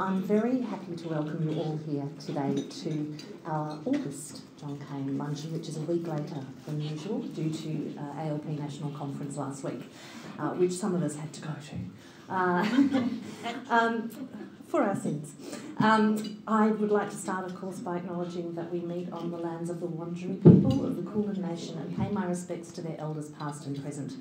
I'm very happy to welcome you all here today to our August John Cain luncheon, which is a week later than usual due to uh, ALP National Conference last week, uh, which some of us had to go to. Uh, um, for our sins. Um, I would like to start, of course, by acknowledging that we meet on the lands of the Wurundjeri people of the Kulin Nation and pay my respects to their elders past and present.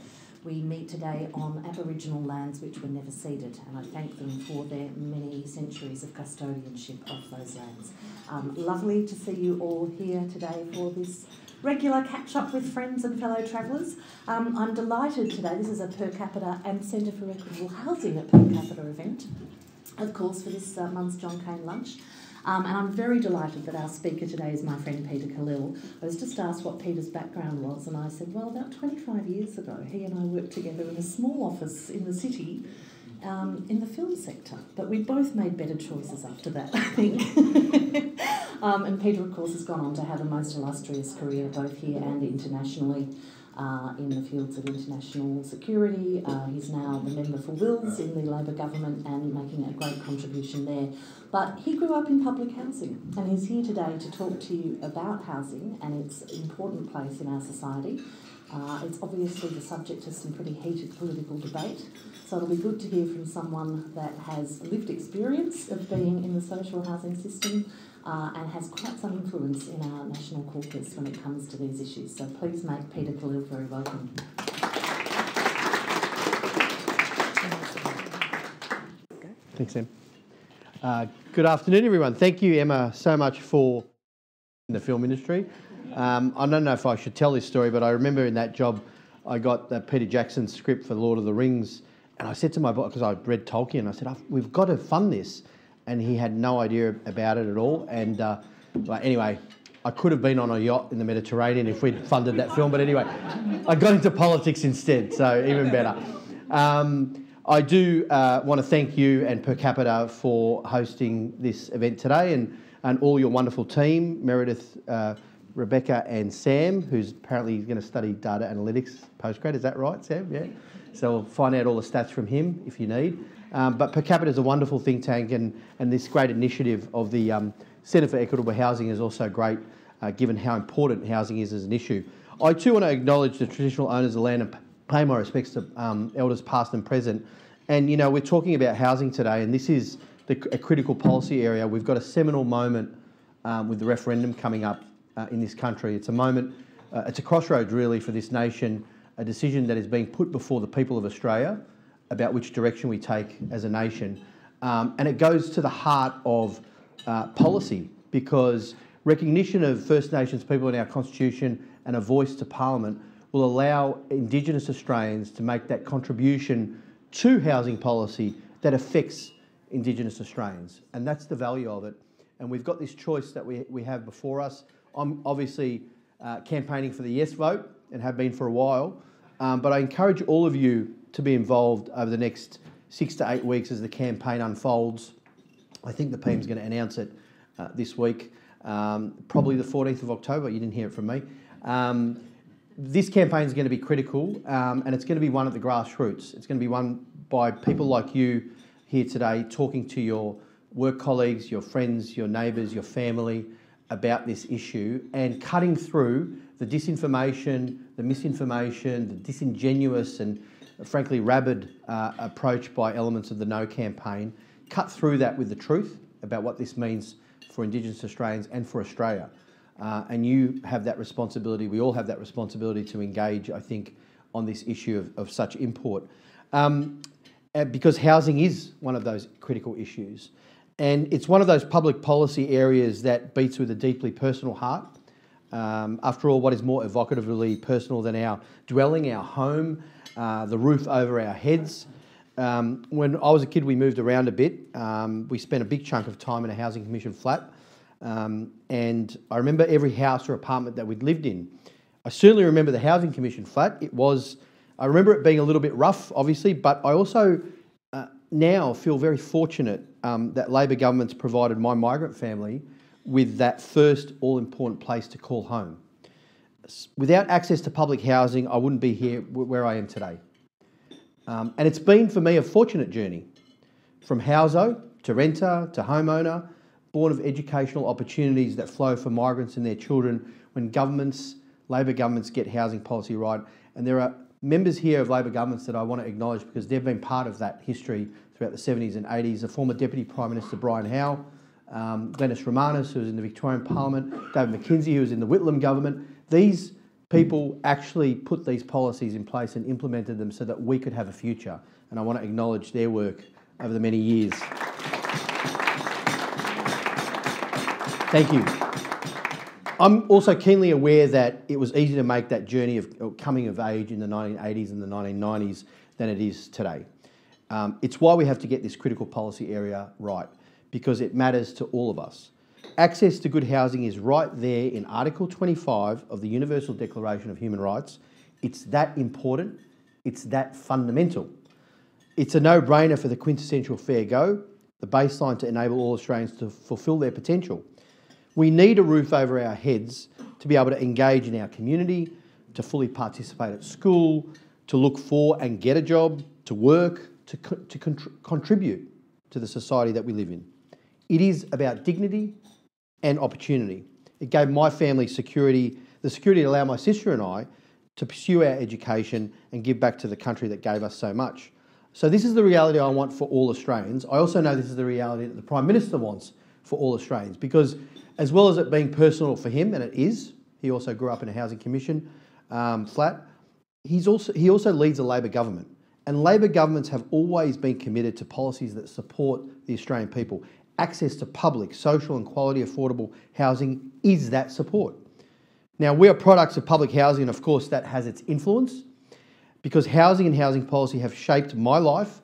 We meet today on Aboriginal lands which were never ceded, and I thank them for their many centuries of custodianship of those lands. Um, lovely to see you all here today for this regular catch up with friends and fellow travellers. Um, I'm delighted today, this is a per capita and Centre for Equitable Housing a per capita event, of course, for this uh, month's John Cain lunch. Um, and I'm very delighted that our speaker today is my friend Peter Khalil. I was just asked what Peter's background was, and I said, well, about 25 years ago, he and I worked together in a small office in the city um, in the film sector. But we both made better choices after that, I think. um, and Peter, of course, has gone on to have a most illustrious career both here and internationally uh, in the fields of international security. Uh, he's now the member for Wills in the Labor government and making a great contribution there. But he grew up in public housing and he's here today to talk to you about housing and its important place in our society. Uh, it's obviously the subject of some pretty heated political debate, so it'll be good to hear from someone that has lived experience of being in the social housing system uh, and has quite some influence in our national caucus when it comes to these issues. So please make Peter Khalil very welcome. Thanks, Em. Uh, good afternoon, everyone. Thank you, Emma, so much for the film industry. Um, I don't know if I should tell this story, but I remember in that job, I got the Peter Jackson script for Lord of the Rings, and I said to my boss because I read Tolkien, I said, "We've got to fund this," and he had no idea about it at all. And uh, anyway, I could have been on a yacht in the Mediterranean if we'd funded that film. But anyway, I got into politics instead, so even better. Um, I do uh, want to thank you and Per Capita for hosting this event today and, and all your wonderful team, Meredith, uh, Rebecca, and Sam, who's apparently going to study data analytics postgrad. Is that right, Sam? Yeah. So we'll find out all the stats from him if you need. Um, but Per Capita is a wonderful think tank, and, and this great initiative of the um, Centre for Equitable Housing is also great, uh, given how important housing is as an issue. I too want to acknowledge the traditional owners of land and pay my respects to um, elders past and present. And you know, we're talking about housing today, and this is the, a critical policy area. We've got a seminal moment um, with the referendum coming up uh, in this country. It's a moment, uh, it's a crossroads really for this nation, a decision that is being put before the people of Australia about which direction we take as a nation. Um, and it goes to the heart of uh, policy because recognition of First Nations people in our Constitution and a voice to Parliament will allow Indigenous Australians to make that contribution to housing policy that affects Indigenous Australians. And that's the value of it. And we've got this choice that we, we have before us. I'm obviously uh, campaigning for the yes vote and have been for a while. Um, but I encourage all of you to be involved over the next six to eight weeks as the campaign unfolds. I think the PM's going to announce it uh, this week, um, probably the 14th of October. You didn't hear it from me. Um, this campaign is going to be critical um, and it's going to be one at the grassroots. It's going to be one by people like you here today talking to your work colleagues, your friends, your neighbours, your family about this issue and cutting through the disinformation, the misinformation, the disingenuous and frankly rabid uh, approach by elements of the No campaign, cut through that with the truth about what this means for Indigenous Australians and for Australia. Uh, and you have that responsibility, we all have that responsibility to engage, I think, on this issue of, of such import. Um, because housing is one of those critical issues. And it's one of those public policy areas that beats with a deeply personal heart. Um, after all, what is more evocatively personal than our dwelling, our home, uh, the roof over our heads? Um, when I was a kid, we moved around a bit. Um, we spent a big chunk of time in a housing commission flat. Um, and I remember every house or apartment that we'd lived in. I certainly remember the Housing Commission flat. It was, I remember it being a little bit rough, obviously, but I also uh, now feel very fortunate um, that Labor government's provided my migrant family with that first all important place to call home. Without access to public housing, I wouldn't be here where I am today. Um, and it's been for me a fortunate journey from Houso to renter, to homeowner, born of educational opportunities that flow for migrants and their children when governments, Labor governments, get housing policy right. And there are members here of Labor governments that I want to acknowledge because they've been part of that history throughout the 70s and 80s. The former Deputy Prime Minister Brian Howe, um, Glenyys Romanes, who was in the Victorian Parliament, David McKenzie, who was in the Whitlam government. These people actually put these policies in place and implemented them so that we could have a future. And I want to acknowledge their work over the many years. Thank you. I'm also keenly aware that it was easier to make that journey of coming of age in the 1980s and the 1990s than it is today. Um, it's why we have to get this critical policy area right, because it matters to all of us. Access to good housing is right there in Article 25 of the Universal Declaration of Human Rights. It's that important, it's that fundamental. It's a no brainer for the quintessential fair go, the baseline to enable all Australians to fulfil their potential. We need a roof over our heads to be able to engage in our community, to fully participate at school, to look for and get a job, to work, to, co to contribute to the society that we live in. It is about dignity and opportunity. It gave my family security, the security to allow my sister and I to pursue our education and give back to the country that gave us so much. So this is the reality I want for all Australians. I also know this is the reality that the Prime Minister wants for all Australians because as well as it being personal for him, and it is, he also grew up in a housing commission um, flat, he's also, he also leads a Labor government. And Labor governments have always been committed to policies that support the Australian people. Access to public, social and quality affordable housing is that support. Now, we are products of public housing, and of course that has its influence because housing and housing policy have shaped my life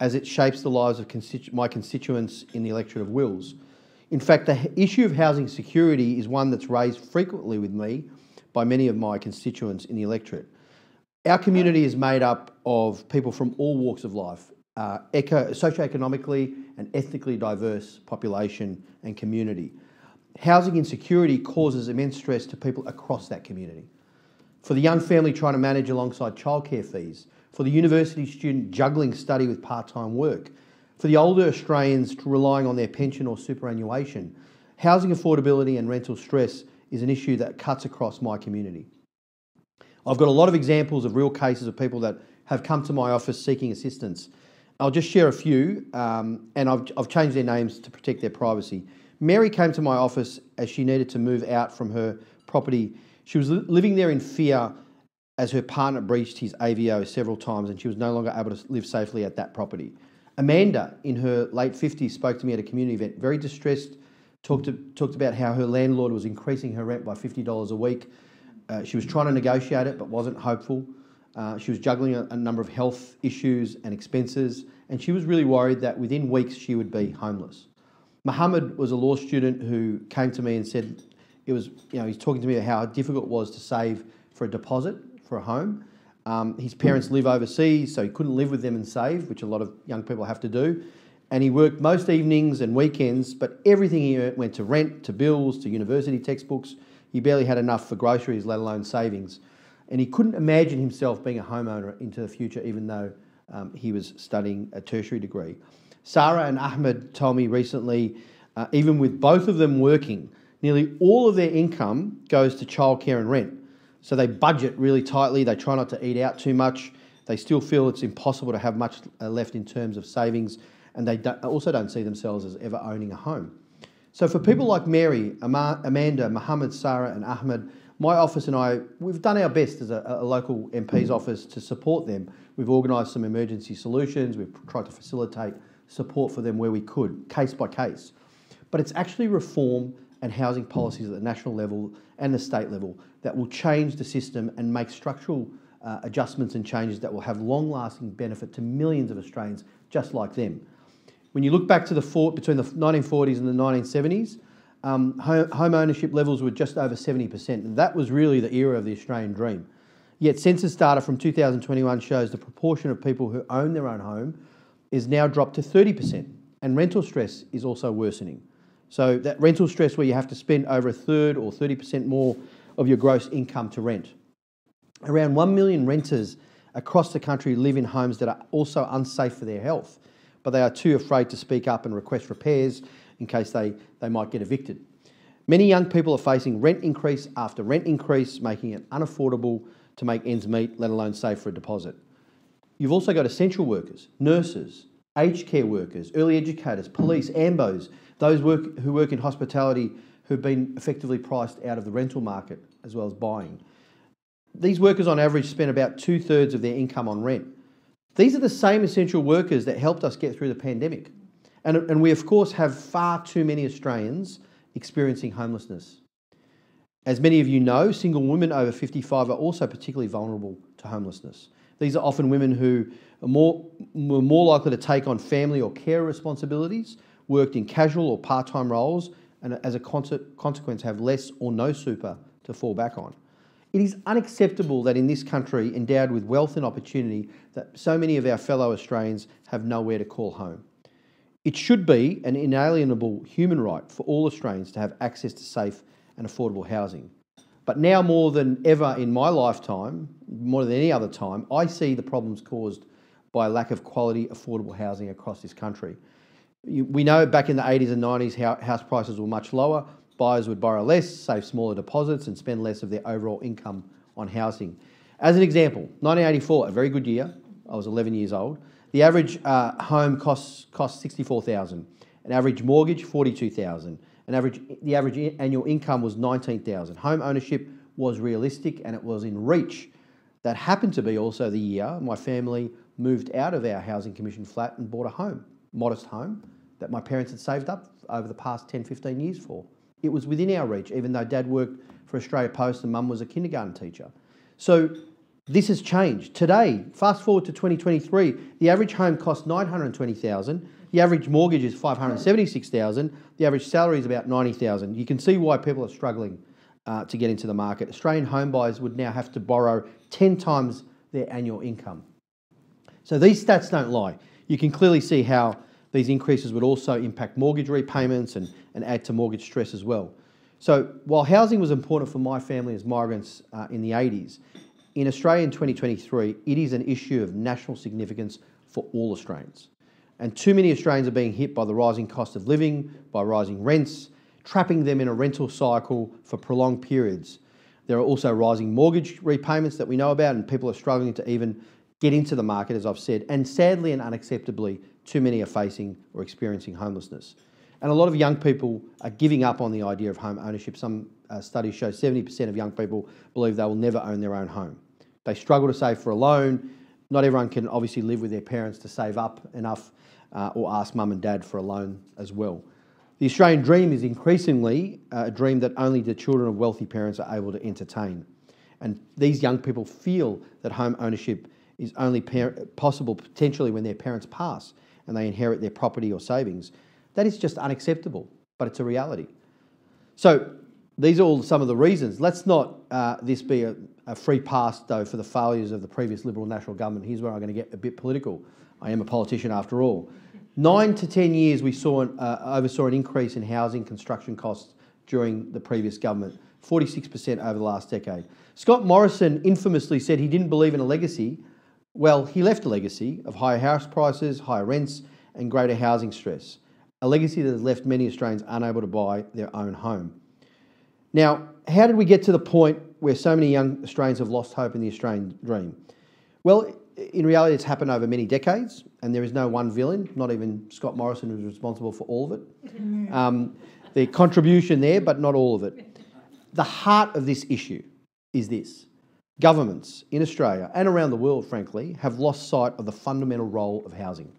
as it shapes the lives of constitu my constituents in the electorate of Wills. In fact, the issue of housing security is one that's raised frequently with me by many of my constituents in the electorate. Our community is made up of people from all walks of life, uh, eco, socioeconomically and ethnically diverse population and community. Housing insecurity causes immense stress to people across that community. For the young family trying to manage alongside childcare fees, for the university student juggling study with part-time work, for the older Australians relying on their pension or superannuation, housing affordability and rental stress is an issue that cuts across my community. I've got a lot of examples of real cases of people that have come to my office seeking assistance. I'll just share a few, um, and I've, I've changed their names to protect their privacy. Mary came to my office as she needed to move out from her property. She was li living there in fear as her partner breached his AVO several times and she was no longer able to live safely at that property. Amanda, in her late 50s, spoke to me at a community event, very distressed, talked, to, talked about how her landlord was increasing her rent by $50 a week. Uh, she was trying to negotiate it but wasn't hopeful. Uh, she was juggling a, a, number of health issues and expenses, and she was really worried that within weeks she would be homeless. Mohammed was a law student who came to me and said it was, you know, he's talking to me about how difficult it was to save for a deposit for a home. Um, his parents live overseas, so he couldn't live with them and save, which a lot of young people have to do. And he worked most evenings and weekends, but everything he earned went to rent, to bills, to university textbooks. He barely had enough for groceries, let alone savings. And he couldn't imagine himself being a homeowner into the future, even though um, he was studying a tertiary degree. Sarah and Ahmed told me recently, uh, even with both of them working, nearly all of their income goes to childcare and rent. So they budget really tightly. They try not to eat out too much. They still feel it's impossible to have much uh, left in terms of savings, and they don't, also don't see themselves as ever owning a home. So for people like Mary, Amanda, Mohammed, Sarah, and Ahmed, my office and I, we've done our best as a, a local MP's office to support them. We've organised some emergency solutions. We've tried to facilitate support for them where we could, case by case. But it's actually reform and housing policies at the national level and the state level that will change the system and make structural uh, adjustments and changes that will have long-lasting benefit to millions of Australians just like them. When you look back to the fort between the 1940s and the 1970s, um, home, ownership levels were just over 70%, and that was really the era of the Australian dream. Yet census data from 2021 shows the proportion of people who own their own home is now dropped to 30%, and rental stress is also worsening. So that rental stress where you have to spend over a third or 30% more of your gross income to rent. Around 1 million renters across the country live in homes that are also unsafe for their health, but they are too afraid to speak up and request repairs in case they, they might get evicted. Many young people are facing rent increase after rent increase, making it unaffordable to make ends meet, let alone save for a deposit. You've also got essential workers, nurses, aged care workers, early educators, police, AMBOs, those work, who work in hospitality who've been effectively priced out of the rental market as well as buying. These workers on average spend about two thirds of their income on rent. These are the same essential workers that helped us get through the pandemic. And, and we, of course, have far too many Australians experiencing homelessness. As many of you know, single women over 55 are also particularly vulnerable to homelessness. These are often women who are more, were more likely to take on family or care responsibilities, worked in casual or part time roles, and as a consequence have less or no super to fall back on. It is unacceptable that in this country, endowed with wealth and opportunity, that so many of our fellow Australians have nowhere to call home. It should be an inalienable human right for all Australians to have access to safe and affordable housing. But now more than ever in my lifetime, more than any other time, I see the problems caused by a lack of quality, affordable housing across this country. We know back in the 80s and 90s house prices were much lower. Buyers would borrow less, save smaller deposits, and spend less of their overall income on housing. As an example, 1984, a very good year. I was 11 years old. The average uh, home costs cost 64,000. An average mortgage 42,000. An average the average annual income was 19,000. Home ownership was realistic and it was in reach. That happened to be also the year my family moved out of our housing commission flat and bought a home, modest home that my parents had saved up over the past 10, 15 years for. It was within our reach, even though dad worked for Australia Post and mum was a kindergarten teacher. So this has changed. Today, fast forward to 2023, the average home costs 920,000, the average mortgage is 576,000, the average salary is about 90,000. You can see why people are struggling uh, to get into the market. Australian home buyers would now have to borrow 10 times their annual income. So these stats don't lie. You can clearly see how these increases would also impact mortgage repayments and, and add to mortgage stress as well. So while housing was important for my family as migrants uh, in the 80s, in Australia in 2023, it is an issue of national significance for all Australians. And too many Australians are being hit by the rising cost of living, by rising rents, trapping them in a rental cycle for prolonged periods. There are also rising mortgage repayments that we know about, and people are struggling to even get into the market, as I've said. And sadly and unacceptably, too many are facing or experiencing homelessness. And a lot of young people are giving up on the idea of home ownership. Some uh, studies show 70% of young people believe they will never own their own home. They struggle to save for a loan. Not everyone can obviously live with their parents to save up enough uh, or ask mum and dad for a loan as well. The Australian dream is increasingly uh, a dream that only the children of wealthy parents are able to entertain. And these young people feel that home ownership is only possible potentially when their parents pass and they inherit their property or savings. That is just unacceptable, but it's a reality. So these are all some of the reasons. Let's not uh, this be a, a, free pass, though, for the failures of the previous Liberal national government. Here's where I'm going to get a bit political. I am a politician after all. Nine to ten years, we saw an, uh, oversaw an increase in housing construction costs during the previous government, 46% over the last decade. Scott Morrison infamously said he didn't believe in a legacy. Well, he left a legacy of higher house prices, higher rents, and greater housing stress. A legacy that has left many Australians unable to buy their own home. Now, how did we get to the point where so many young Australians have lost hope in the Australian dream? Well, in reality, it's happened over many decades, and there is no one villain, not even Scott Morrison, who's responsible for all of it. Um, the contribution there, but not all of it. The heart of this issue is this governments in Australia and around the world, frankly, have lost sight of the fundamental role of housing.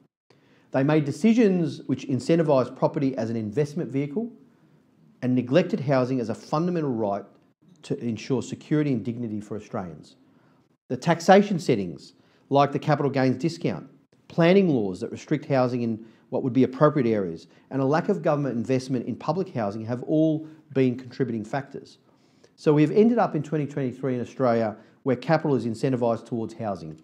They made decisions which incentivised property as an investment vehicle and neglected housing as a fundamental right to ensure security and dignity for Australians. The taxation settings, like the capital gains discount, planning laws that restrict housing in what would be appropriate areas, and a lack of government investment in public housing have all been contributing factors. So we've ended up in 2023 in Australia where capital is incentivised towards housing,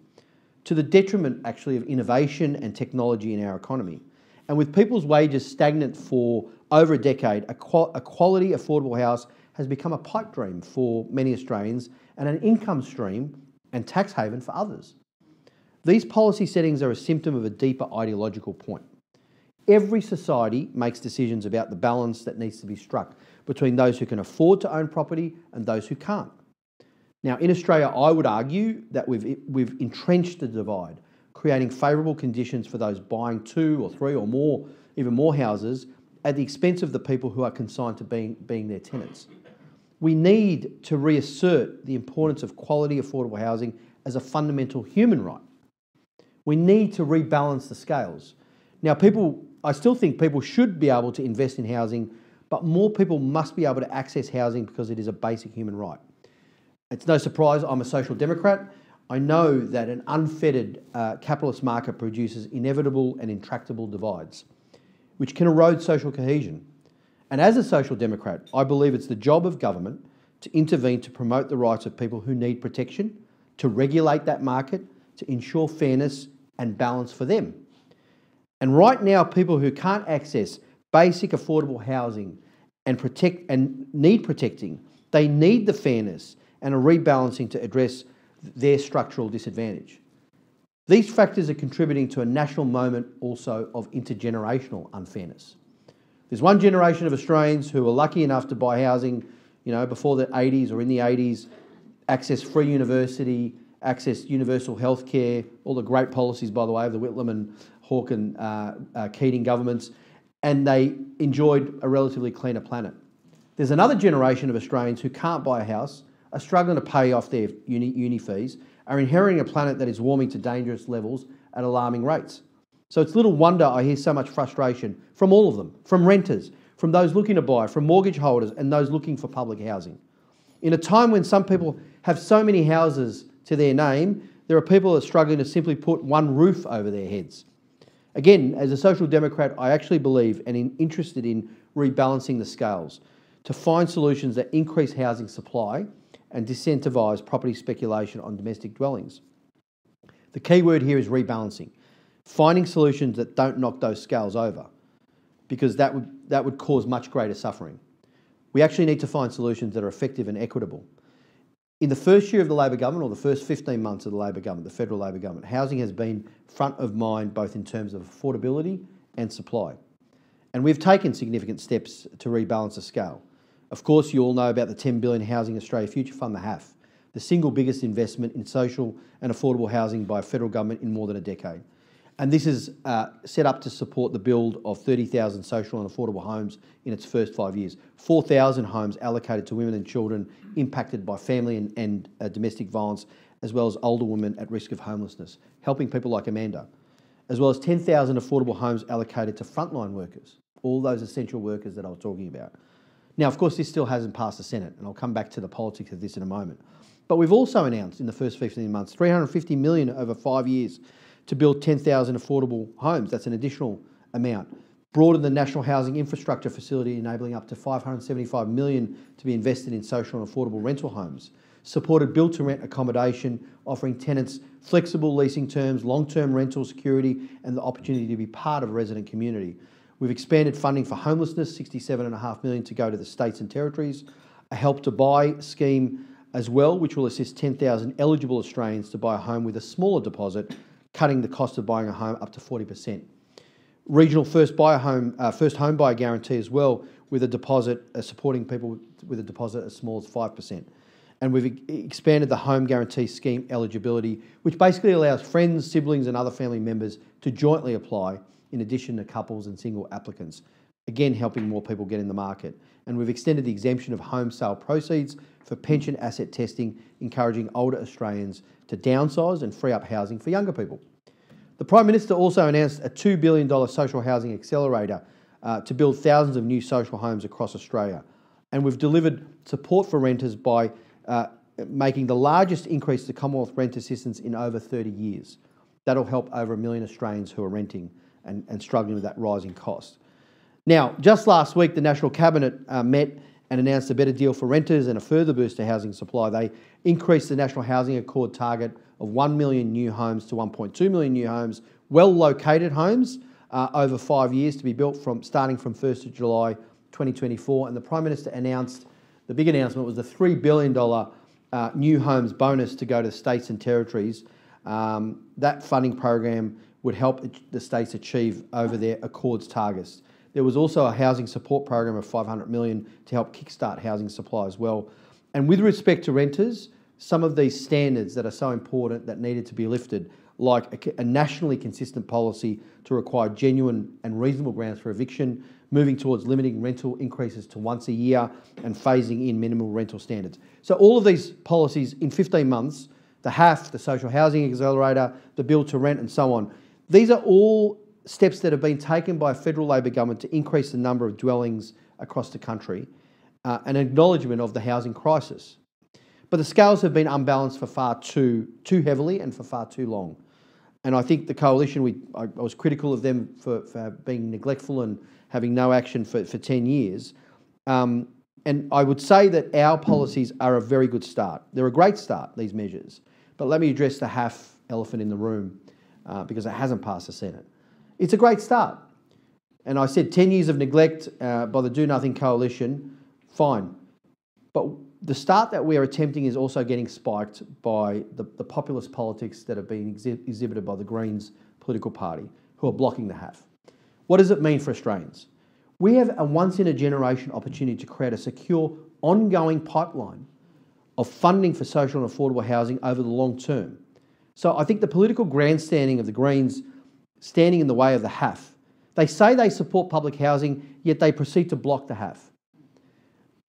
to the detriment actually of innovation and technology in our economy. And with people's wages stagnant for over a decade, a, qual- a quality, affordable house has become a pipe dream for many Australians and an income stream and tax haven for others. These policy settings are a symptom of a deeper ideological point. Every society makes decisions about the balance that needs to be struck between those who can afford to own property and those who can't. Now, in Australia, I would argue that we've, we've entrenched the divide, creating favourable conditions for those buying two or three or more, even more houses, at the expense of the people who are consigned to being, being their tenants. We need to reassert the importance of quality affordable housing as a fundamental human right. We need to rebalance the scales. Now, people, I still think people should be able to invest in housing, but more people must be able to access housing because it is a basic human right. It's no surprise I'm a social democrat. I know that an unfettered uh, capitalist market produces inevitable and intractable divides, which can erode social cohesion. And as a social democrat, I believe it's the job of government to intervene to promote the rights of people who need protection, to regulate that market, to ensure fairness and balance for them. And right now, people who can't access basic affordable housing and protect and need protecting, they need the fairness and a rebalancing to address their structural disadvantage. These factors are contributing to a national moment also of intergenerational unfairness. There's one generation of Australians who are lucky enough to buy housing, you know, before the 80s or in the 80s, access free university, access universal health care, all the great policies, by the way, of the Whitlam and Hawke and uh, uh, Keating governments, and they enjoyed a relatively cleaner planet. There's another generation of Australians who can't buy a house are struggling to pay off their uni, uni fees, are inheriting a planet that is warming to dangerous levels at alarming rates. So it's little wonder I hear so much frustration from all of them, from renters, from those looking to buy, from mortgage holders, and those looking for public housing. In a time when some people have so many houses to their name, there are people that are struggling to simply put one roof over their heads. Again, as a social democrat, I actually believe and am interested in rebalancing the scales to find solutions that increase housing supply and disincentivise property speculation on domestic dwellings. The key word here is rebalancing, finding solutions that don't knock those scales over, because that would, that would cause much greater suffering. We actually need to find solutions that are effective and equitable. In the first year of the Labor government, or the first 15 months of the Labor government, the federal Labor government, housing has been front of mind both in terms of affordability and supply. And we've taken significant steps to rebalance the scale. Of course, you all know about the 10 billion Housing Australia Future Fund, the HAFF, the single biggest investment in social and affordable housing by federal government in more than a decade. And this is uh, set up to support the build of 30,000 social and affordable homes in its first five years. 4,000 homes allocated to women and children impacted by family and, and uh, domestic violence, as well as older women at risk of homelessness, helping people like Amanda, as well as 10,000 affordable homes allocated to frontline workers, all those essential workers that I was talking about. Now, of course, this still hasn't passed the Senate, and I'll come back to the politics of this in a moment. But we've also announced in the first 15 months 350 million over five years to build 10,000 affordable homes. That's an additional amount. Broaden the National Housing Infrastructure Facility, enabling up to 575 million to be invested in social and affordable rental homes. Supported build to rent accommodation, offering tenants flexible leasing terms, long term rental security, and the opportunity to be part of a resident community. We've expanded funding for homelessness, 67.5 million to go to the states and territories. A help to buy scheme as well, which will assist 10,000 eligible Australians to buy a home with a smaller deposit, cutting the cost of buying a home up to 40%. Regional first buyer home, uh, first home buyer guarantee as well, with a deposit uh, supporting people with a deposit as small as 5%. And we've expanded the home guarantee scheme eligibility, which basically allows friends, siblings, and other family members to jointly apply in addition to couples and single applicants, again helping more people get in the market. And we've extended the exemption of home sale proceeds for pension asset testing, encouraging older Australians to downsize and free up housing for younger people. The Prime Minister also announced a $2 billion social housing accelerator uh, to build thousands of new social homes across Australia. And we've delivered support for renters by uh, making the largest increase to Commonwealth rent assistance in over 30 years. That'll help over a million Australians who are renting and, and struggling with that rising cost. Now, just last week, the National Cabinet uh, met and announced a better deal for renters and a further boost to housing supply. They increased the National Housing Accord target of 1 million new homes to 1.2 million new homes, well located homes uh, over five years to be built from starting from 1st of July 2024. And the Prime Minister announced the big announcement was the $3 billion uh, new homes bonus to go to states and territories. Um, that funding program would help the states achieve over their Accords targets. There was also a housing support program of 500 million to help kickstart housing supply as well. And with respect to renters, some of these standards that are so important that needed to be lifted, like a, nationally consistent policy to require genuine and reasonable grounds for eviction, moving towards limiting rental increases to once a year and phasing in minimal rental standards. So all of these policies in 15 months, the HAFF, the Social Housing Accelerator, the Build to Rent and so on, these are all steps that have been taken by federal Labor government to increase the number of dwellings across the country, uh, an acknowledgement of the housing crisis. But the scales have been unbalanced for far too, too heavily and for far too long. And I think the coalition, we, I, I was critical of them for, for, being neglectful and having no action for, for 10 years. Um, and I would say that our policies are a very good start. They're a great start, these measures. But let me address the half elephant in the room uh, because it hasn't passed the Senate. It's a great start. And I said 10 years of neglect uh, by the Do Nothing Coalition, fine. But the start that we are attempting is also getting spiked by the, the populist politics that have been exhi exhibited by the Greens political party, who are blocking the HAFF. What does it mean for Australians? We have a once in a generation opportunity to create a secure, ongoing pipeline of funding for social and affordable housing over the long term. So I think the political grandstanding of the Greens standing in the way of the HAFF. They say they support public housing, yet they proceed to block the HAFF.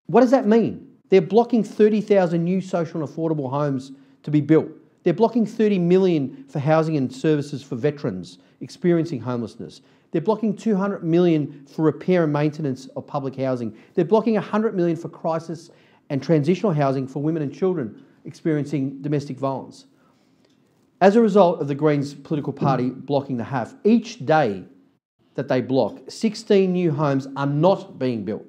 What does that mean? They're blocking 30,000 new social and affordable homes to be built. They're blocking 30 million for housing and services for veterans experiencing homelessness. They're blocking 200 million for repair and maintenance of public housing. They're blocking 100 million for crisis and transitional housing for women and children experiencing domestic violence. As a result of the Greens political party blocking the HAFF, each day that they block, 16 new homes are not being built.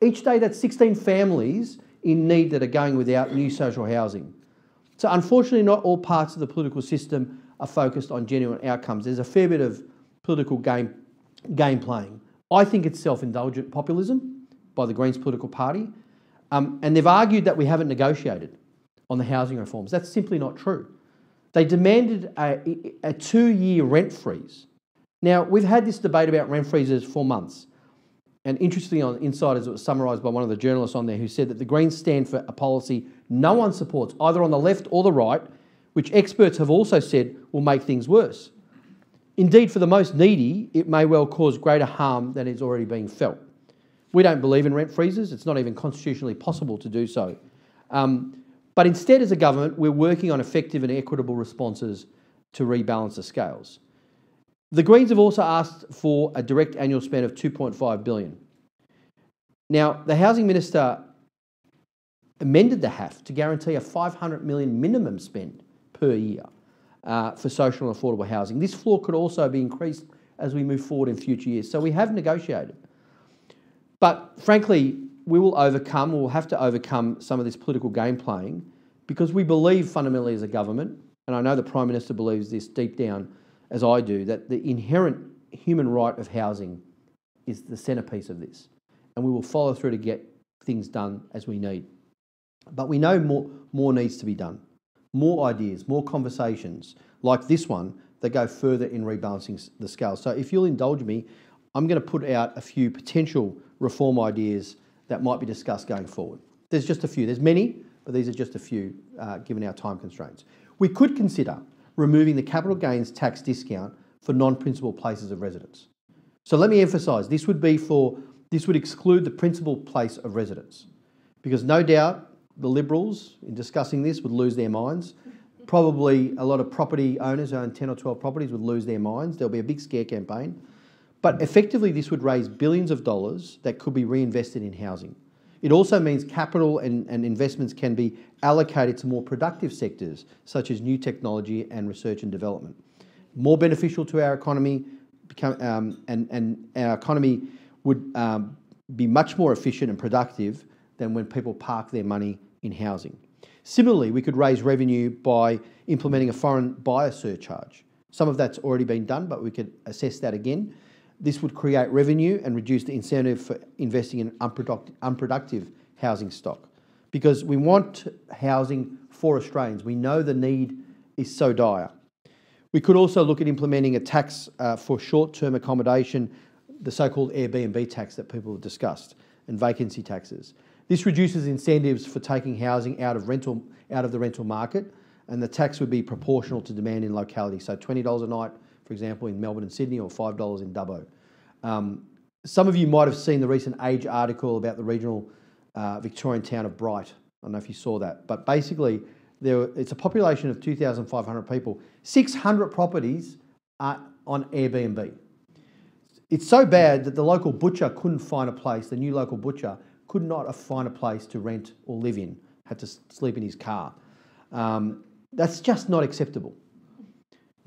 Each day, that's 16 families in need that are going without new social housing. So, unfortunately, not all parts of the political system are focused on genuine outcomes. There's a fair bit of political game, game playing. I think it's self indulgent populism by the Greens political party. Um, and they've argued that we haven't negotiated on the housing reforms. That's simply not true. They demanded a, a two year rent freeze. Now, we've had this debate about rent freezes for months. And interestingly, on Insiders, it was summarised by one of the journalists on there who said that the Greens stand for a policy no one supports, either on the left or the right, which experts have also said will make things worse. Indeed, for the most needy, it may well cause greater harm than is already being felt. We don't believe in rent freezes, it's not even constitutionally possible to do so. Um, but instead, as a government, we're working on effective and equitable responses to rebalance the scales. The Greens have also asked for a direct annual spend of 2.5 billion. Now, the housing minister amended the HAFF to guarantee a 500 million minimum spend per year uh, for social and affordable housing. This floor could also be increased as we move forward in future years. So we have negotiated. But frankly, we will overcome, we'll have to overcome some of this political game playing because we believe fundamentally as a government, and I know the Prime Minister believes this deep down as I do, that the inherent human right of housing is the centrepiece of this. And we will follow through to get things done as we need. But we know more, more needs to be done. More ideas, more conversations like this one that go further in rebalancing the scale. So if you'll indulge me, I'm going to put out a few potential reform ideas that might be discussed going forward. There's just a few. There's many, but these are just a few uh, given our time constraints. We could consider removing the capital gains tax discount for non-principal places of residence. So let me emphasise, this would be for, this would exclude the principal place of residence. Because no doubt the Liberals, in discussing this, would lose their minds. Probably a lot of property owners who own 10 or 12 properties would lose their minds. There'll be a big scare campaign. But effectively, this would raise billions of dollars that could be reinvested in housing. It also means capital and, and investments can be allocated to more productive sectors, such as new technology and research and development. More beneficial to our economy, become, um, and, and our economy would um, be much more efficient and productive than when people park their money in housing. Similarly, we could raise revenue by implementing a foreign buyer surcharge. Some of that's already been done, but we could assess that again. This would create revenue and reduce the incentive for investing in unproductive, housing stock because we want housing for Australians. We know the need is so dire. We could also look at implementing a tax uh, for short-term accommodation, the so-called Airbnb tax that people have discussed, and vacancy taxes. This reduces incentives for taking housing out of rental out of the rental market, and the tax would be proportional to demand in locality. So $20 a night, for example, in Melbourne and Sydney, or $5 in Dubbo. Um, some of you might have seen the recent Age article about the regional uh, Victorian town of Bright. I don't know if you saw that, but basically, there, it's a population of 2,500 people. 600 properties are on Airbnb. It's so bad that the local butcher couldn't find a place, the new local butcher could not find a place to rent or live in, had to sleep in his car. Um, that's just not acceptable.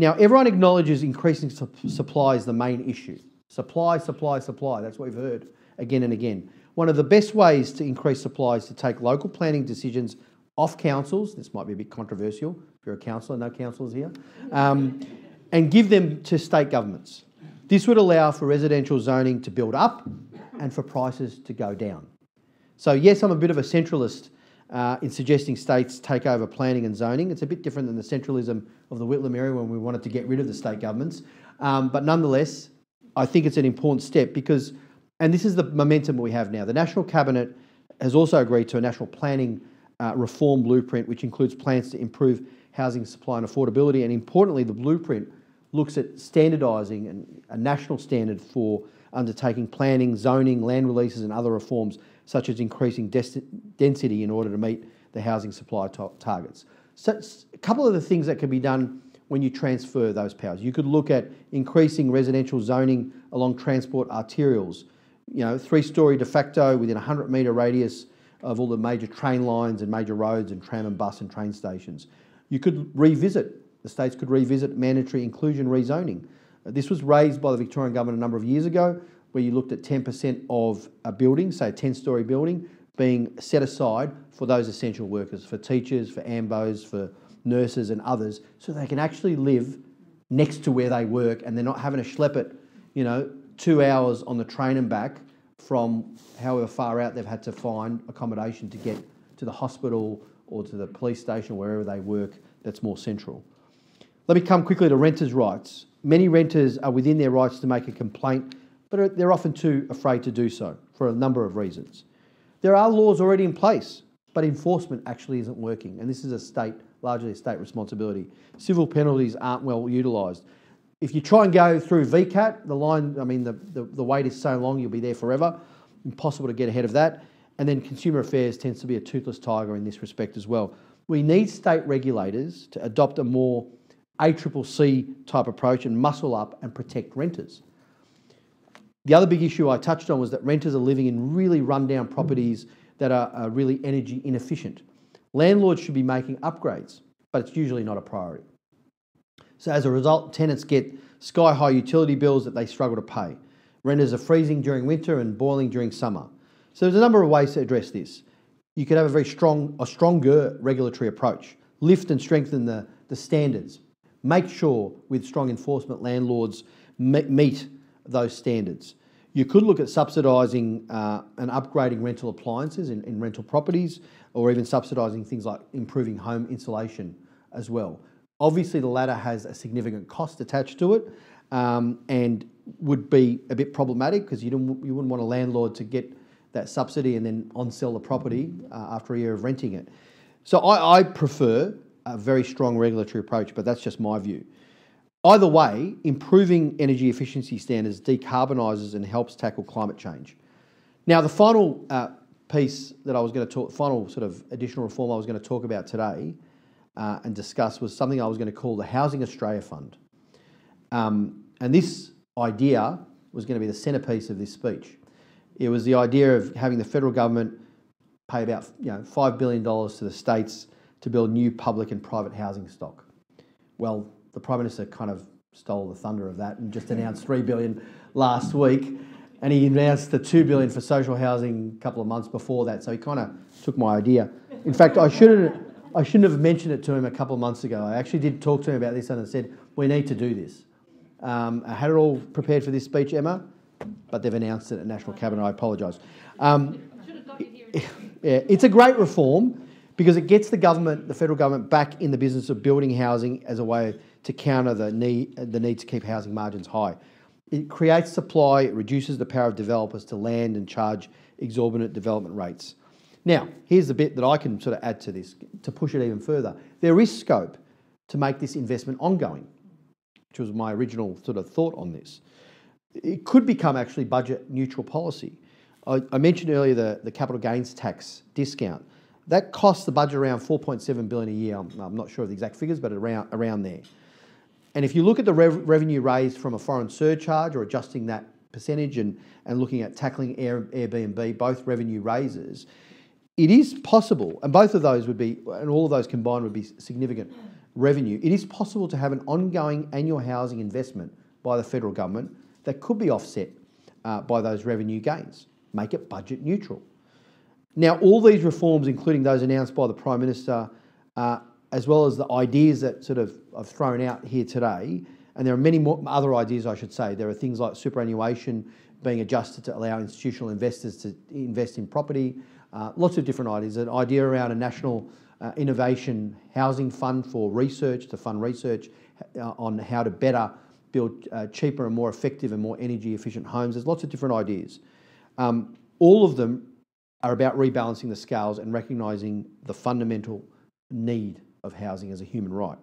Now, everyone acknowledges increasing su- supply is the main issue. Supply, supply, supply. That's what we've heard again and again. One of the best ways to increase supply is to take local planning decisions off councils. This might be a bit controversial if you're a councillor, no councillors here, um, and give them to state governments. This would allow for residential zoning to build up and for prices to go down. So, yes, I'm a bit of a centralist uh, in suggesting states take over planning and zoning. It's a bit different than the centralism of the Whitlam area when we wanted to get rid of the state governments. Um, but nonetheless, I think it's an important step because, and this is the momentum we have now. The National Cabinet has also agreed to a national planning uh, reform blueprint, which includes plans to improve housing supply and affordability. And importantly, the blueprint looks at standardising a national standard for undertaking planning, zoning, land releases, and other reforms, such as increasing density in order to meet the housing supply targets. So, a couple of the things that can be done when you transfer those powers. You could look at increasing residential zoning along transport arterials, you know, three-storey de facto within a 100 metre radius of all the major train lines and major roads and tram and bus and train stations. You could revisit, the states could revisit mandatory inclusion rezoning. This was raised by the Victorian Government a number of years ago, where you looked at 10% of a building, say a 10 story building, being set aside for those essential workers, for teachers, for AMBOs, for nurses and others, so they can actually live next to where they work and they're not having to schlep it, you know, two hours on the train and back from however far out they've had to find accommodation to get to the hospital or to the police station, wherever they work, that's more central. Let me come quickly to renters' rights. Many renters are within their rights to make a complaint, but they're often too afraid to do so for a number of reasons. There are laws already in place, but enforcement actually isn't working, and this is a state largely a state responsibility. Civil penalties aren't well utilised. If you try and go through VCAT, the line, I mean, the, the, the wait is so long, you'll be there forever. Impossible to get ahead of that. And then consumer affairs tends to be a toothless tiger in this respect as well. We need state regulators to adopt a more ACCC type approach and muscle up and protect renters. The other big issue I touched on was that renters are living in really rundown properties that are, really energy inefficient. Landlords should be making upgrades, but it's usually not a priority. So as a result, tenants get sky high utility bills that they struggle to pay. Renters are freezing during winter and boiling during summer. So there's a number of ways to address this. You could have a very strong, a stronger regulatory approach. Lift and strengthen the, the standards. Make sure with strong enforcement landlords meet those standards. You could look at subsidising uh, and upgrading rental appliances in, in rental properties or even subsidising things like improving home insulation as well. Obviously, the latter has a significant cost attached to it um, and would be a bit problematic because you, you wouldn't want a landlord to get that subsidy and then on sell the property uh, after a year of renting it. So I, I prefer a very strong regulatory approach, but that's just my view. Either way, improving energy efficiency standards decarbonises and helps tackle climate change. Now, the final uh, piece that I was going to talk, final sort of additional reform I was going to talk about today uh, and discuss was something I was going to call the Housing Australia Fund. Um, and this idea was going to be the centrepiece of this speech. It was the idea of having the federal government pay about you know, $5 billion to the states to build new public and private housing stock. Well, the Prime Minister kind of stole the thunder of that and just announced 3 billion last week and he announced the two billion for social housing a couple of months before that. So he kind of took my idea. In fact, I shouldn't I shouldn't have mentioned it to him a couple of months ago. I actually did talk to him about this and I said we need to do this. Um, I had it all prepared for this speech, Emma, but they've announced it at National Cabinet. I apologise. Um, yeah, it's a great reform because it gets the government, the federal government, back in the business of building housing as a way to counter the need, the need to keep housing margins high. It creates supply, it reduces the power of developers to land and charge exorbitant development rates. Now, here's the bit that I can sort of add to this to push it even further. There is scope to make this investment ongoing, which was my original sort of thought on this. It could become actually budget neutral policy. I, I mentioned earlier the, the capital gains tax discount. That costs the budget around 4.7 billion a year. I'm, I'm, not sure of the exact figures, but around around there. And if you look at the rev revenue raised from a foreign surcharge or adjusting that percentage and, and looking at tackling Air, Airbnb, both revenue raises, it is possible, and both of those would be, and all of those combined would be significant revenue. It is possible to have an ongoing annual housing investment by the federal government that could be offset uh, by those revenue gains. Make it budget neutral. Now, all these reforms, including those announced by the Prime Minister, uh, as well as the ideas that sort of I've thrown out here today, and there are many more other ideas, I should say. There are things like superannuation being adjusted to allow institutional investors to invest in property. Uh, lots of different ideas. An idea around a national uh, innovation housing fund for research to fund research uh, on how to better build uh, cheaper and more effective and more energy efficient homes. There's lots of different ideas. Um, all of them are about rebalancing the scales and recognising the fundamental need of housing as a human right.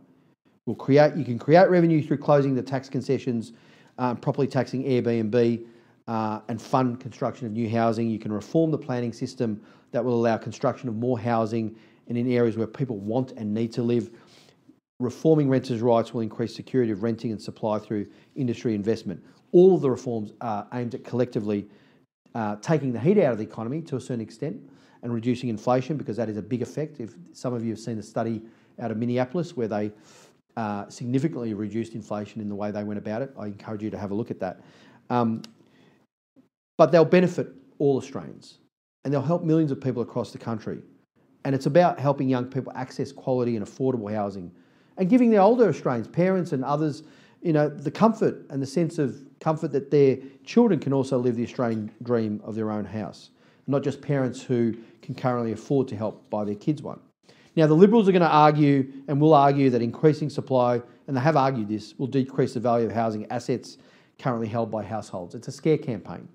We'll create, you can create revenue through closing the tax concessions, um, properly taxing Airbnb, uh, and fund construction of new housing. You can reform the planning system that will allow construction of more housing and in areas where people want and need to live. Reforming renters' rights will increase security of renting and supply through industry investment. All of the reforms are aimed at collectively uh, taking the heat out of the economy to a certain extent and reducing inflation because that is a big effect. If some of you have seen the study out of Minneapolis where they uh, significantly reduced inflation in the way they went about it, I encourage you to have a look at that. Um, but they'll benefit all Australians and they'll help millions of people across the country. And it's about helping young people access quality and affordable housing and giving the older Australians, parents and others, you know, the comfort and the sense of comfort that their children can also live the Australian dream of their own house, not just parents who can currently afford to help buy their kids one. Now, the Liberals are going to argue and will argue that increasing supply, and they have argued this, will decrease the value of housing assets currently held by households. It's a scare campaign.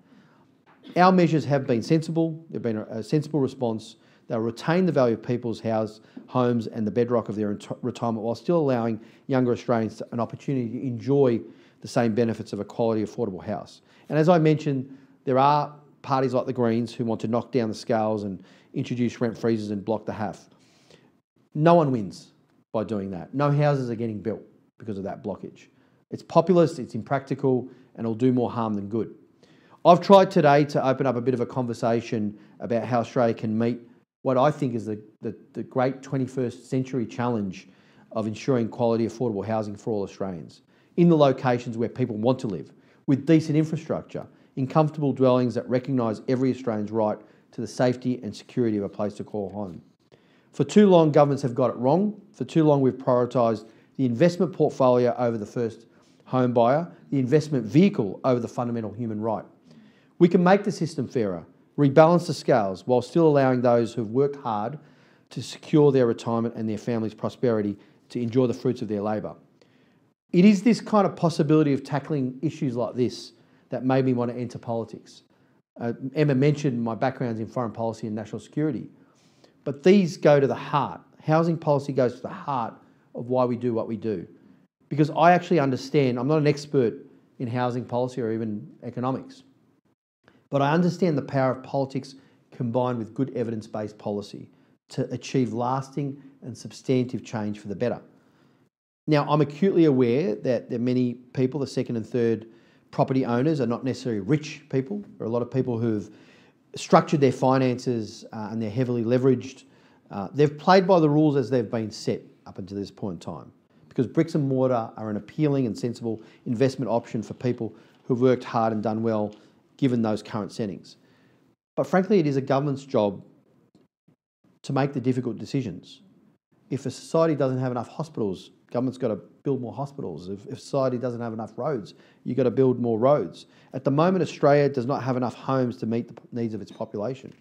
Our measures have been sensible, they've been a sensible response They'll retain the value of people's house, homes and the bedrock of their retirement while still allowing younger Australians an opportunity to enjoy the same benefits of a quality, affordable house. And as I mentioned, there are parties like the Greens who want to knock down the scales and introduce rent freezes and block the HAFF. No one wins by doing that. No houses are getting built because of that blockage. It's populist, it's impractical, and it'll do more harm than good. I've tried today to open up a bit of a conversation about how Australia can meet what I think is the, the, the great 21st century challenge of ensuring quality, affordable housing for all Australians in the locations where people want to live, with decent infrastructure, in comfortable dwellings that recognise every Australian's right to the safety and security of a place to call home. For too long, governments have got it wrong. For too long, we've prioritised the investment portfolio over the first home buyer, the investment vehicle over the fundamental human right. We can make the system fairer, rebalance the scales while still allowing those who've worked hard to secure their retirement and their family's prosperity to enjoy the fruits of their labour. It is this kind of possibility of tackling issues like this that made me want to enter politics. Uh, Emma mentioned my backgrounds in foreign policy and national security, but these go to the heart. Housing policy goes to the heart of why we do what we do. Because I actually understand, I'm not an expert in housing policy or even economics, but I understand the power of politics combined with good evidence based policy to achieve lasting and substantive change for the better. Now, I'm acutely aware that there are many people, the second and third property owners, are not necessarily rich people. There are a lot of people who've structured their finances uh, and they're heavily leveraged. Uh, they've played by the rules as they've been set up until this point in time because bricks and mortar are an appealing and sensible investment option for people who've worked hard and done well given those current settings. But frankly, it is a government's job to make the difficult decisions. If a society doesn't have enough hospitals, government's got to build more hospitals. If, if society doesn't have enough roads, you've got to build more roads. At the moment, Australia does not have enough homes to meet the needs of its population.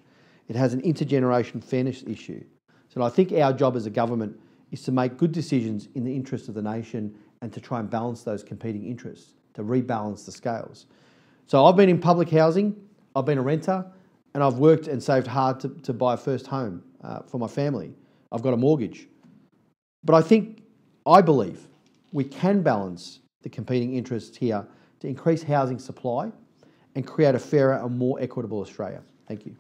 It has an intergeneration fairness issue. So I think our job as a government is to make good decisions in the interest of the nation and to try and balance those competing interests, to rebalance the scales. So I've been in public housing, I've been a renter, and I've worked and saved hard to, to buy a first home uh, for my family. I've got a mortgage. But I think, I believe, we can balance the competing interests here to increase housing supply and create a fairer and more equitable Australia. Thank you.